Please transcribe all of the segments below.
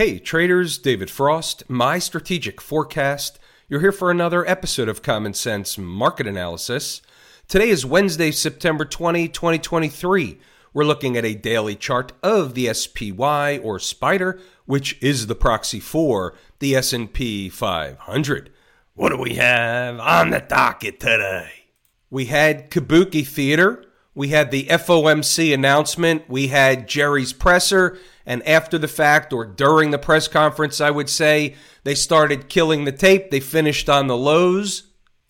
Hey, traders, David Frost, my strategic forecast. You're here for another episode of Common Sense Market Analysis. Today is Wednesday, September 20, 2023. We're looking at a daily chart of the SPY or Spider, which is the proxy for the S&P 500. What do we have on the docket today? We had Kabuki Theater, we had the FOMC announcement, we had Jerry's presser, and after the fact or during the press conference, I would say, they started killing the tape. They finished on the lows.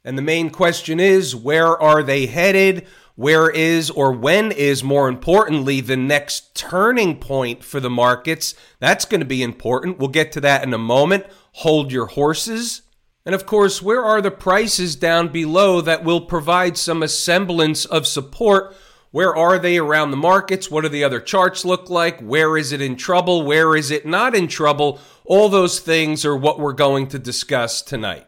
And the main question is where are they headed? Where is or when is, more importantly, the next turning point for the markets? That's going to be important. We'll get to that in a moment. Hold your horses. And of course, where are the prices down below that will provide some semblance of support where are they around the markets? What do the other charts look like? Where is it in trouble? Where is it not in trouble? All those things are what we're going to discuss tonight.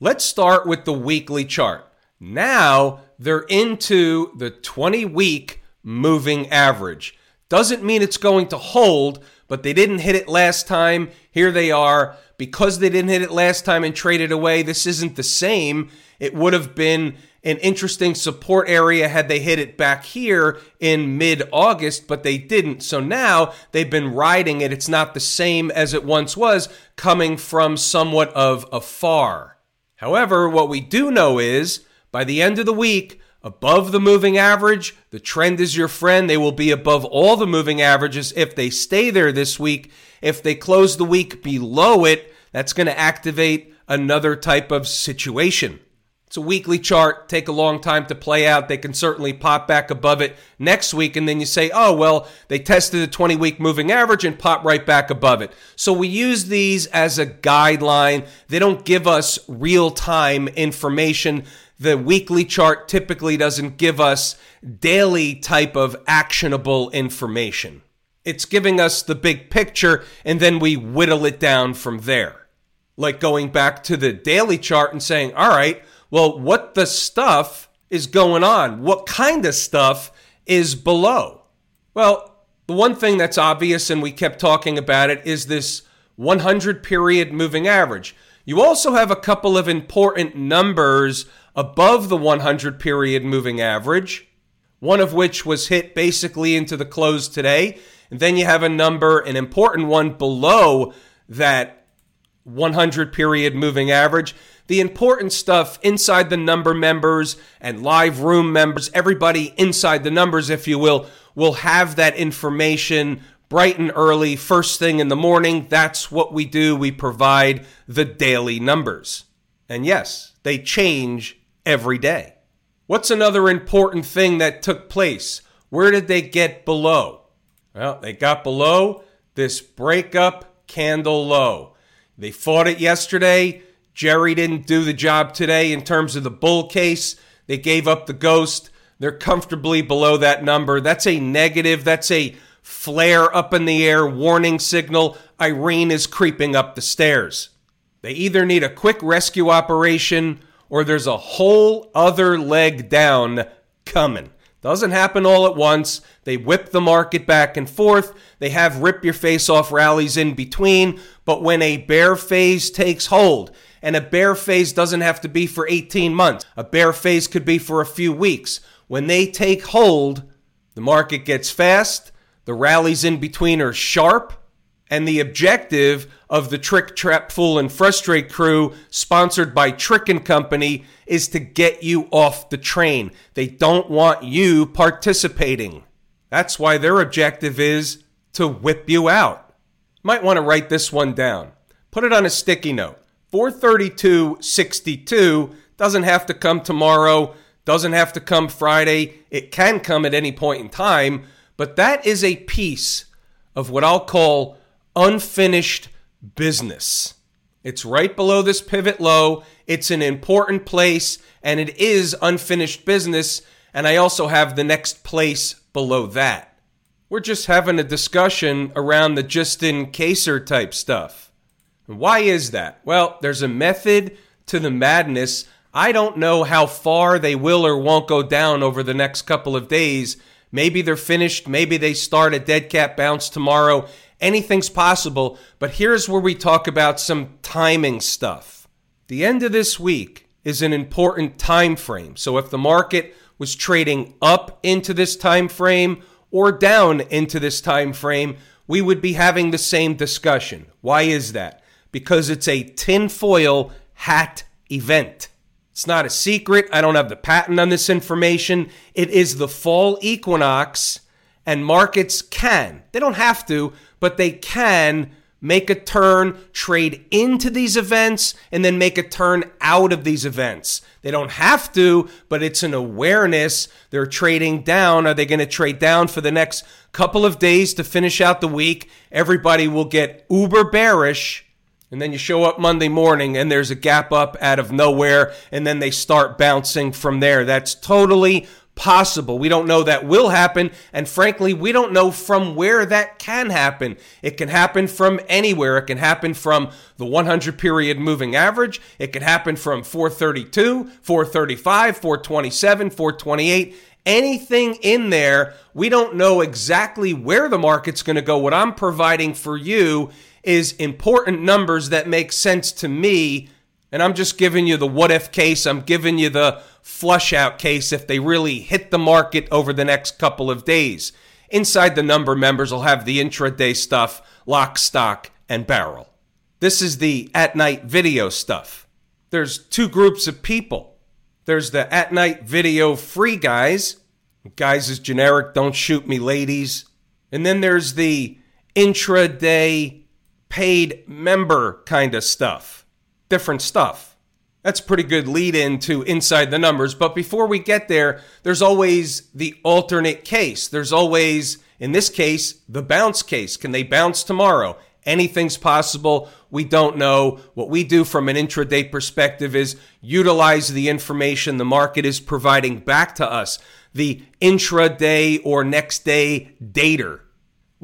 Let's start with the weekly chart. Now they're into the 20 week moving average. Doesn't mean it's going to hold, but they didn't hit it last time. Here they are. Because they didn't hit it last time and traded away, this isn't the same. It would have been an interesting support area had they hit it back here in mid August, but they didn't. So now they've been riding it. It's not the same as it once was, coming from somewhat of afar. However, what we do know is by the end of the week, above the moving average, the trend is your friend. They will be above all the moving averages if they stay there this week. If they close the week below it, that's going to activate another type of situation. It's a weekly chart, take a long time to play out. They can certainly pop back above it next week, and then you say, oh, well, they tested the 20 week moving average and pop right back above it. So we use these as a guideline. They don't give us real time information. The weekly chart typically doesn't give us daily type of actionable information. It's giving us the big picture, and then we whittle it down from there. Like going back to the daily chart and saying, all right, well, what the stuff is going on? What kind of stuff is below? Well, the one thing that's obvious, and we kept talking about it, is this 100 period moving average. You also have a couple of important numbers above the 100 period moving average, one of which was hit basically into the close today. And then you have a number, an important one below that 100 period moving average the important stuff inside the number members and live room members, everybody inside the numbers, if you will, will have that information bright and early, first thing in the morning. That's what we do. We provide the daily numbers. And yes, they change every day. What's another important thing that took place? Where did they get below? Well, they got below this breakup candle low. They fought it yesterday. Jerry didn't do the job today in terms of the bull case. They gave up the ghost. They're comfortably below that number. That's a negative. That's a flare up in the air warning signal. Irene is creeping up the stairs. They either need a quick rescue operation or there's a whole other leg down coming. Doesn't happen all at once. They whip the market back and forth. They have rip your face off rallies in between. But when a bear phase takes hold, and a bear phase doesn't have to be for 18 months. A bear phase could be for a few weeks. When they take hold, the market gets fast, the rallies in between are sharp, and the objective of the Trick, Trap, Fool, and Frustrate crew, sponsored by Trick and Company, is to get you off the train. They don't want you participating. That's why their objective is to whip you out. Might want to write this one down. Put it on a sticky note. 432.62 doesn't have to come tomorrow, doesn't have to come Friday. It can come at any point in time, but that is a piece of what I'll call unfinished business. It's right below this pivot low. It's an important place and it is unfinished business. And I also have the next place below that. We're just having a discussion around the just in caser type stuff. Why is that? Well, there's a method to the madness. I don't know how far they will or won't go down over the next couple of days. Maybe they're finished. Maybe they start a dead cat bounce tomorrow. Anything's possible, but here's where we talk about some timing stuff. The end of this week is an important time frame. So if the market was trading up into this time frame or down into this time frame, we would be having the same discussion. Why is that? Because it's a tinfoil hat event. It's not a secret. I don't have the patent on this information. It is the fall equinox, and markets can, they don't have to, but they can make a turn, trade into these events, and then make a turn out of these events. They don't have to, but it's an awareness. They're trading down. Are they going to trade down for the next couple of days to finish out the week? Everybody will get uber bearish. And then you show up Monday morning and there's a gap up out of nowhere, and then they start bouncing from there. That's totally possible. We don't know that will happen. And frankly, we don't know from where that can happen. It can happen from anywhere. It can happen from the 100 period moving average. It can happen from 432, 435, 427, 428. Anything in there, we don't know exactly where the market's going to go. What I'm providing for you is important numbers that make sense to me. And I'm just giving you the what if case. I'm giving you the flush out case if they really hit the market over the next couple of days. Inside the number, members will have the intraday stuff, lock, stock, and barrel. This is the at night video stuff. There's two groups of people. There's the at night video free guys. Guys is generic, don't shoot me, ladies. And then there's the intraday paid member kind of stuff. Different stuff. That's pretty good lead in to inside the numbers. But before we get there, there's always the alternate case. There's always, in this case, the bounce case. Can they bounce tomorrow? Anything's possible. We don't know. What we do from an intraday perspective is utilize the information the market is providing back to us, the intraday or next day data.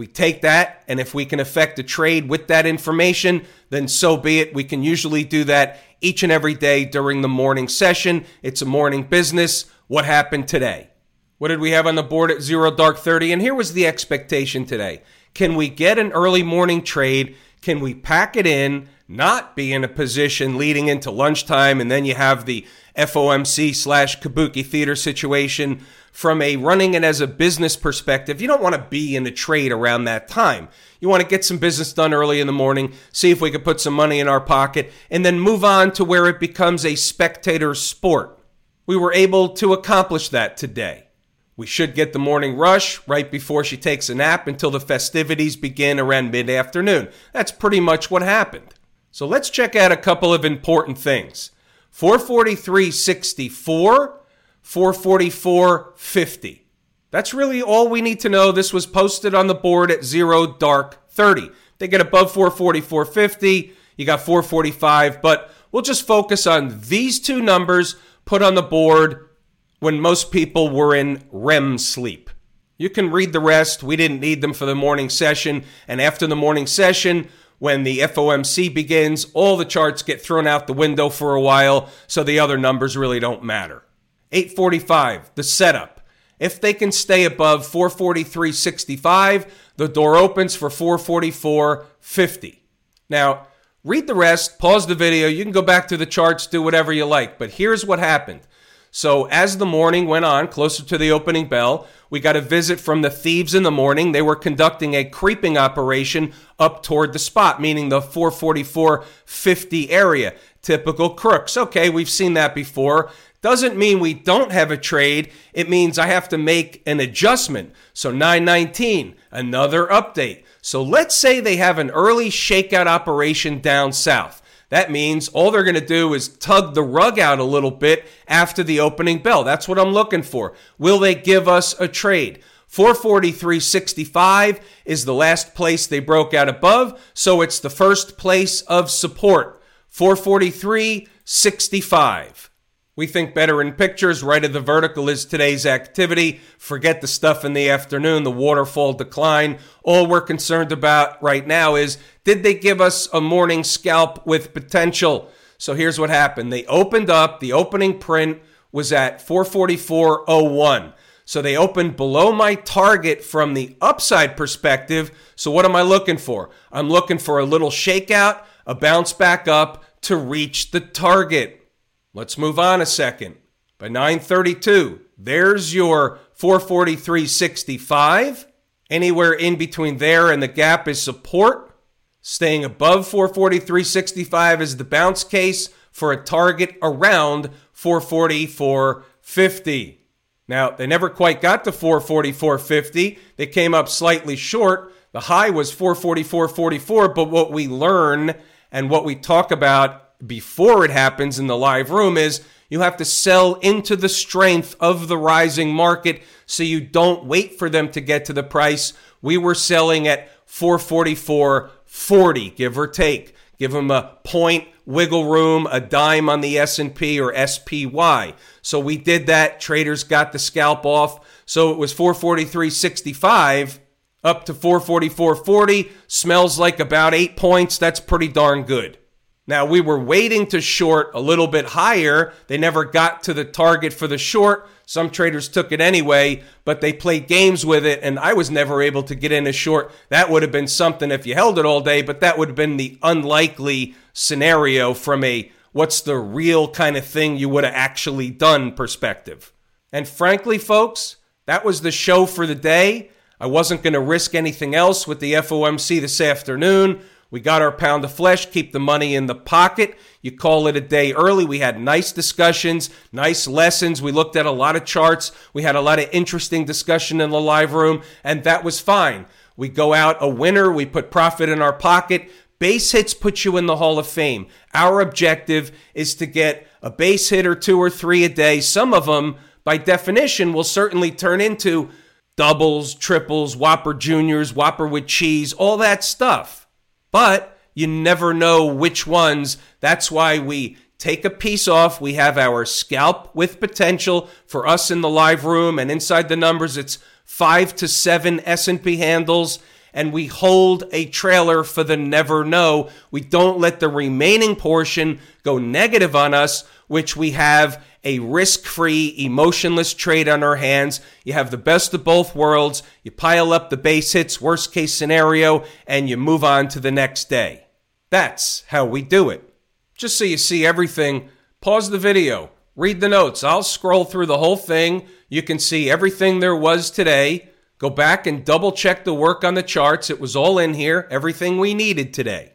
We take that, and if we can affect a trade with that information, then so be it. We can usually do that each and every day during the morning session. It's a morning business. What happened today? What did we have on the board at zero dark 30? And here was the expectation today. Can we get an early morning trade? Can we pack it in, not be in a position leading into lunchtime, and then you have the FOMC slash Kabuki theater situation from a running it as a business perspective, you don't want to be in a trade around that time. You want to get some business done early in the morning, see if we could put some money in our pocket, and then move on to where it becomes a spectator sport. We were able to accomplish that today. We should get the morning rush right before she takes a nap until the festivities begin around mid afternoon. That's pretty much what happened. So let's check out a couple of important things. 443.64 444.50. That's really all we need to know. This was posted on the board at zero dark 30. They get above 444.50, you got 445, but we'll just focus on these two numbers put on the board when most people were in REM sleep. You can read the rest. We didn't need them for the morning session. And after the morning session, when the FOMC begins, all the charts get thrown out the window for a while, so the other numbers really don't matter. 845, the setup. If they can stay above 443.65, the door opens for 444.50. Now, read the rest, pause the video. You can go back to the charts, do whatever you like. But here's what happened. So, as the morning went on, closer to the opening bell, we got a visit from the thieves in the morning. They were conducting a creeping operation up toward the spot, meaning the 444.50 area. Typical crooks. Okay, we've seen that before. Doesn't mean we don't have a trade. It means I have to make an adjustment. So 919, another update. So let's say they have an early shakeout operation down south. That means all they're going to do is tug the rug out a little bit after the opening bell. That's what I'm looking for. Will they give us a trade? 443.65 is the last place they broke out above, so it's the first place of support. 443.65. We think better in pictures. Right of the vertical is today's activity. Forget the stuff in the afternoon, the waterfall decline. All we're concerned about right now is did they give us a morning scalp with potential? So here's what happened. They opened up, the opening print was at 444.01. So they opened below my target from the upside perspective. So what am I looking for? I'm looking for a little shakeout, a bounce back up to reach the target. Let's move on a second. By 932, there's your 443.65. Anywhere in between there and the gap is support. Staying above 443.65 is the bounce case for a target around 444.50. Now, they never quite got to 444.50. They came up slightly short. The high was 444.44, but what we learn and what we talk about before it happens in the live room is you have to sell into the strength of the rising market so you don't wait for them to get to the price. We were selling at 444.40, give or take. Give them a point wiggle room, a dime on the S&P or SPY. So we did that. Traders got the scalp off. So it was 443.65 up to 444.40. Smells like about eight points. That's pretty darn good. Now we were waiting to short a little bit higher. They never got to the target for the short. Some traders took it anyway, but they played games with it, and I was never able to get in a short. That would have been something if you held it all day, but that would have been the unlikely scenario from a what's the real kind of thing you would have actually done perspective. And frankly, folks, that was the show for the day. I wasn't going to risk anything else with the FOMC this afternoon. We got our pound of flesh, keep the money in the pocket. You call it a day early. We had nice discussions, nice lessons. We looked at a lot of charts. We had a lot of interesting discussion in the live room, and that was fine. We go out a winner. We put profit in our pocket. Base hits put you in the Hall of Fame. Our objective is to get a base hit or two or three a day. Some of them, by definition, will certainly turn into doubles, triples, Whopper Juniors, Whopper with cheese, all that stuff. But you never know which ones. That's why we take a piece off. We have our scalp with potential for us in the live room and inside the numbers. It's five to seven S&P handles and we hold a trailer for the never know. We don't let the remaining portion go negative on us, which we have a risk free, emotionless trade on our hands. You have the best of both worlds. You pile up the base hits, worst case scenario, and you move on to the next day. That's how we do it. Just so you see everything, pause the video, read the notes. I'll scroll through the whole thing. You can see everything there was today. Go back and double check the work on the charts. It was all in here, everything we needed today.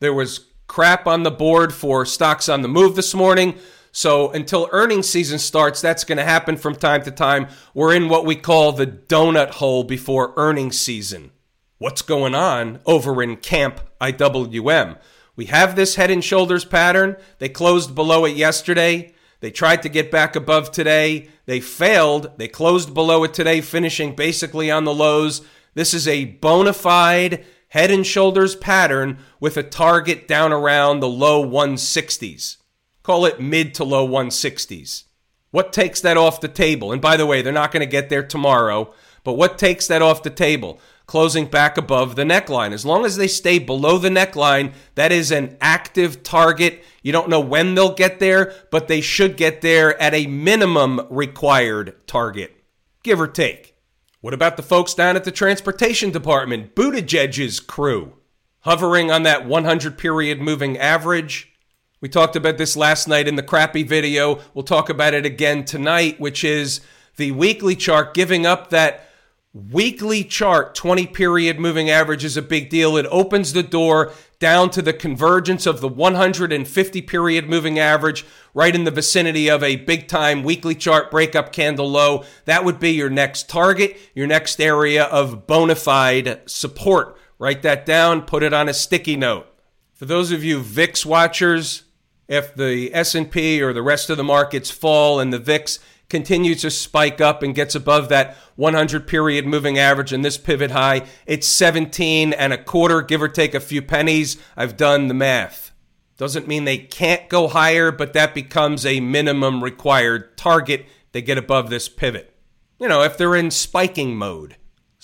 There was crap on the board for stocks on the move this morning. So until earnings season starts, that's going to happen from time to time. We're in what we call the donut hole before earnings season. What's going on over in Camp IWM? We have this head and shoulders pattern. They closed below it yesterday. They tried to get back above today. They failed. They closed below it today, finishing basically on the lows. This is a bona fide head and shoulders pattern with a target down around the low 160s. Call it mid to low 160s. What takes that off the table? And by the way, they're not going to get there tomorrow, but what takes that off the table? closing back above the neckline. As long as they stay below the neckline, that is an active target. You don't know when they'll get there, but they should get there at a minimum required target, give or take. What about the folks down at the transportation department, Buttigieg's crew? Hovering on that 100 period moving average. We talked about this last night in the crappy video. We'll talk about it again tonight, which is the weekly chart giving up that weekly chart 20 period moving average is a big deal. It opens the door down to the convergence of the 150 period moving average right in the vicinity of a big time weekly chart breakup candle low. That would be your next target, your next area of bona fide support. Write that down, put it on a sticky note. For those of you VIX watchers, if the S&P or the rest of the markets fall and the VIX continues to spike up and gets above that 100 period moving average and this pivot high, it's 17 and a quarter, give or take a few pennies. I've done the math. Doesn't mean they can't go higher, but that becomes a minimum required target. They get above this pivot. You know, if they're in spiking mode.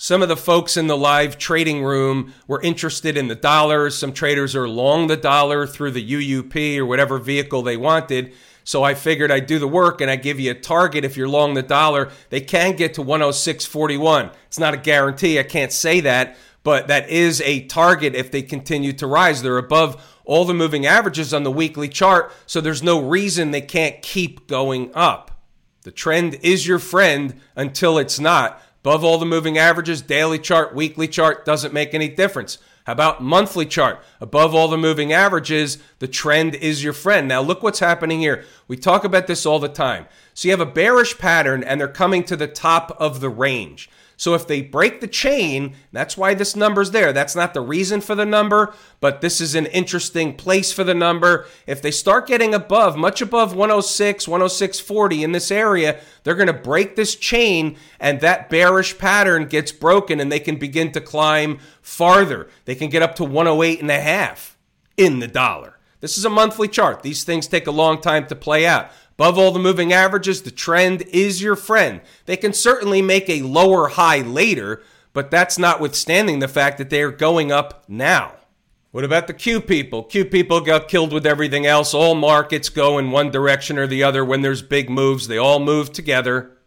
Some of the folks in the live trading room were interested in the dollar. Some traders are long the dollar through the UUP or whatever vehicle they wanted. So I figured I'd do the work and I'd give you a target if you're long the dollar. They can get to 106.41. It's not a guarantee. I can't say that, but that is a target if they continue to rise. They're above all the moving averages on the weekly chart, so there's no reason they can't keep going up. The trend is your friend until it's not. Above all the moving averages, daily chart, weekly chart doesn't make any difference. How about monthly chart? Above all the moving averages, the trend is your friend. Now look what's happening here. We talk about this all the time. So you have a bearish pattern and they're coming to the top of the range. So if they break the chain, that's why this number's there. That's not the reason for the number, but this is an interesting place for the number. If they start getting above, much above 106, 106.40 in this area, they're going to break this chain and that bearish pattern gets broken and they can begin to climb farther. They can get up to 108 and a half in the dollar. This is a monthly chart. These things take a long time to play out. Above all the moving averages, the trend is your friend. They can certainly make a lower high later, but that's notwithstanding the fact that they are going up now. What about the Q people? Q people got killed with everything else. All markets go in one direction or the other when there's big moves. They all move together.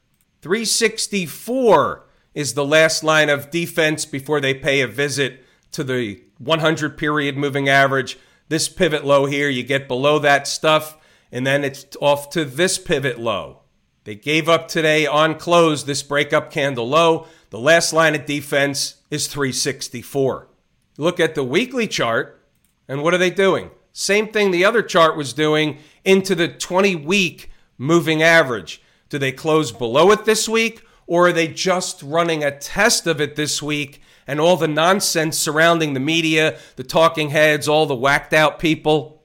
364 is the last line of defense before they pay a visit to the 100 period moving average. This pivot low here, you get below that stuff and then it's off to this pivot low. They gave up today on close this breakup candle low. The last line of defense is 364. Look at the weekly chart, and what are they doing? Same thing the other chart was doing into the 20 week moving average. Do they close below it this week, or are they just running a test of it this week? And all the nonsense surrounding the media, the talking heads, all the whacked out people,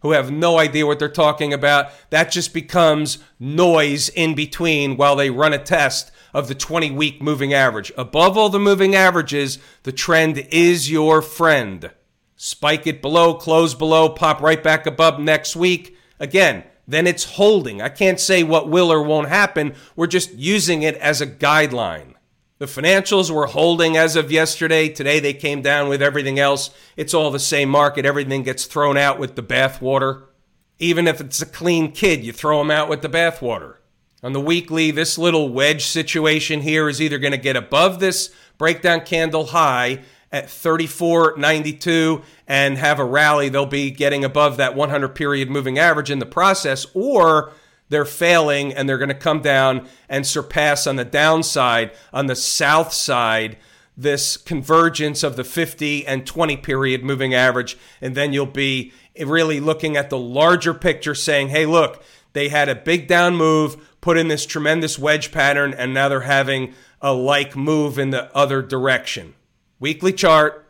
who have no idea what they're talking about. That just becomes noise in between while they run a test of the 20 week moving average. Above all the moving averages, the trend is your friend. Spike it below, close below, pop right back above next week. Again, then it's holding. I can't say what will or won't happen. We're just using it as a guideline. The financials were holding as of yesterday. Today they came down with everything else. It's all the same market. Everything gets thrown out with the bathwater. Even if it's a clean kid, you throw them out with the bathwater. On the weekly, this little wedge situation here is either going to get above this breakdown candle high at 34.92 and have a rally. They'll be getting above that 100 period moving average in the process, or they're failing and they're going to come down and surpass on the downside, on the south side, this convergence of the 50 and 20 period moving average. And then you'll be really looking at the larger picture saying, hey, look, they had a big down move, put in this tremendous wedge pattern, and now they're having a like move in the other direction. Weekly chart,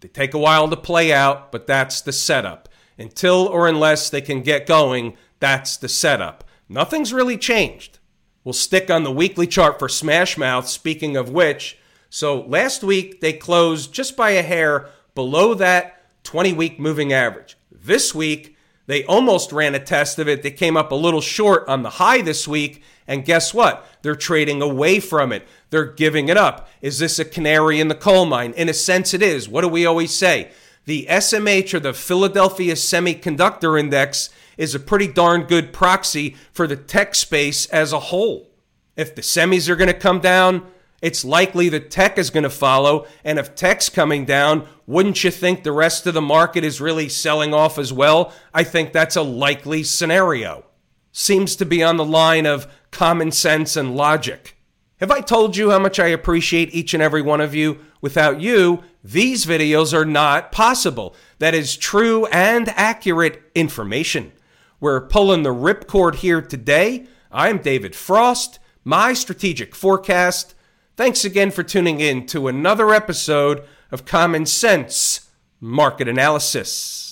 they take a while to play out, but that's the setup. Until or unless they can get going, that's the setup. Nothing's really changed. We'll stick on the weekly chart for Smashmouth, speaking of which. So last week they closed just by a hair below that 20 week moving average. This week they almost ran a test of it. They came up a little short on the high this week. And guess what? They're trading away from it. They're giving it up. Is this a canary in the coal mine? In a sense, it is. What do we always say? The SMH or the Philadelphia Semiconductor Index is a pretty darn good proxy for the tech space as a whole. If the semis are going to come down, it's likely the tech is going to follow. And if tech's coming down, wouldn't you think the rest of the market is really selling off as well? I think that's a likely scenario. Seems to be on the line of common sense and logic. Have I told you how much I appreciate each and every one of you? Without you, these videos are not possible. That is true and accurate information. We're pulling the ripcord here today. I'm David Frost, my strategic forecast. Thanks again for tuning in to another episode of Common Sense Market Analysis.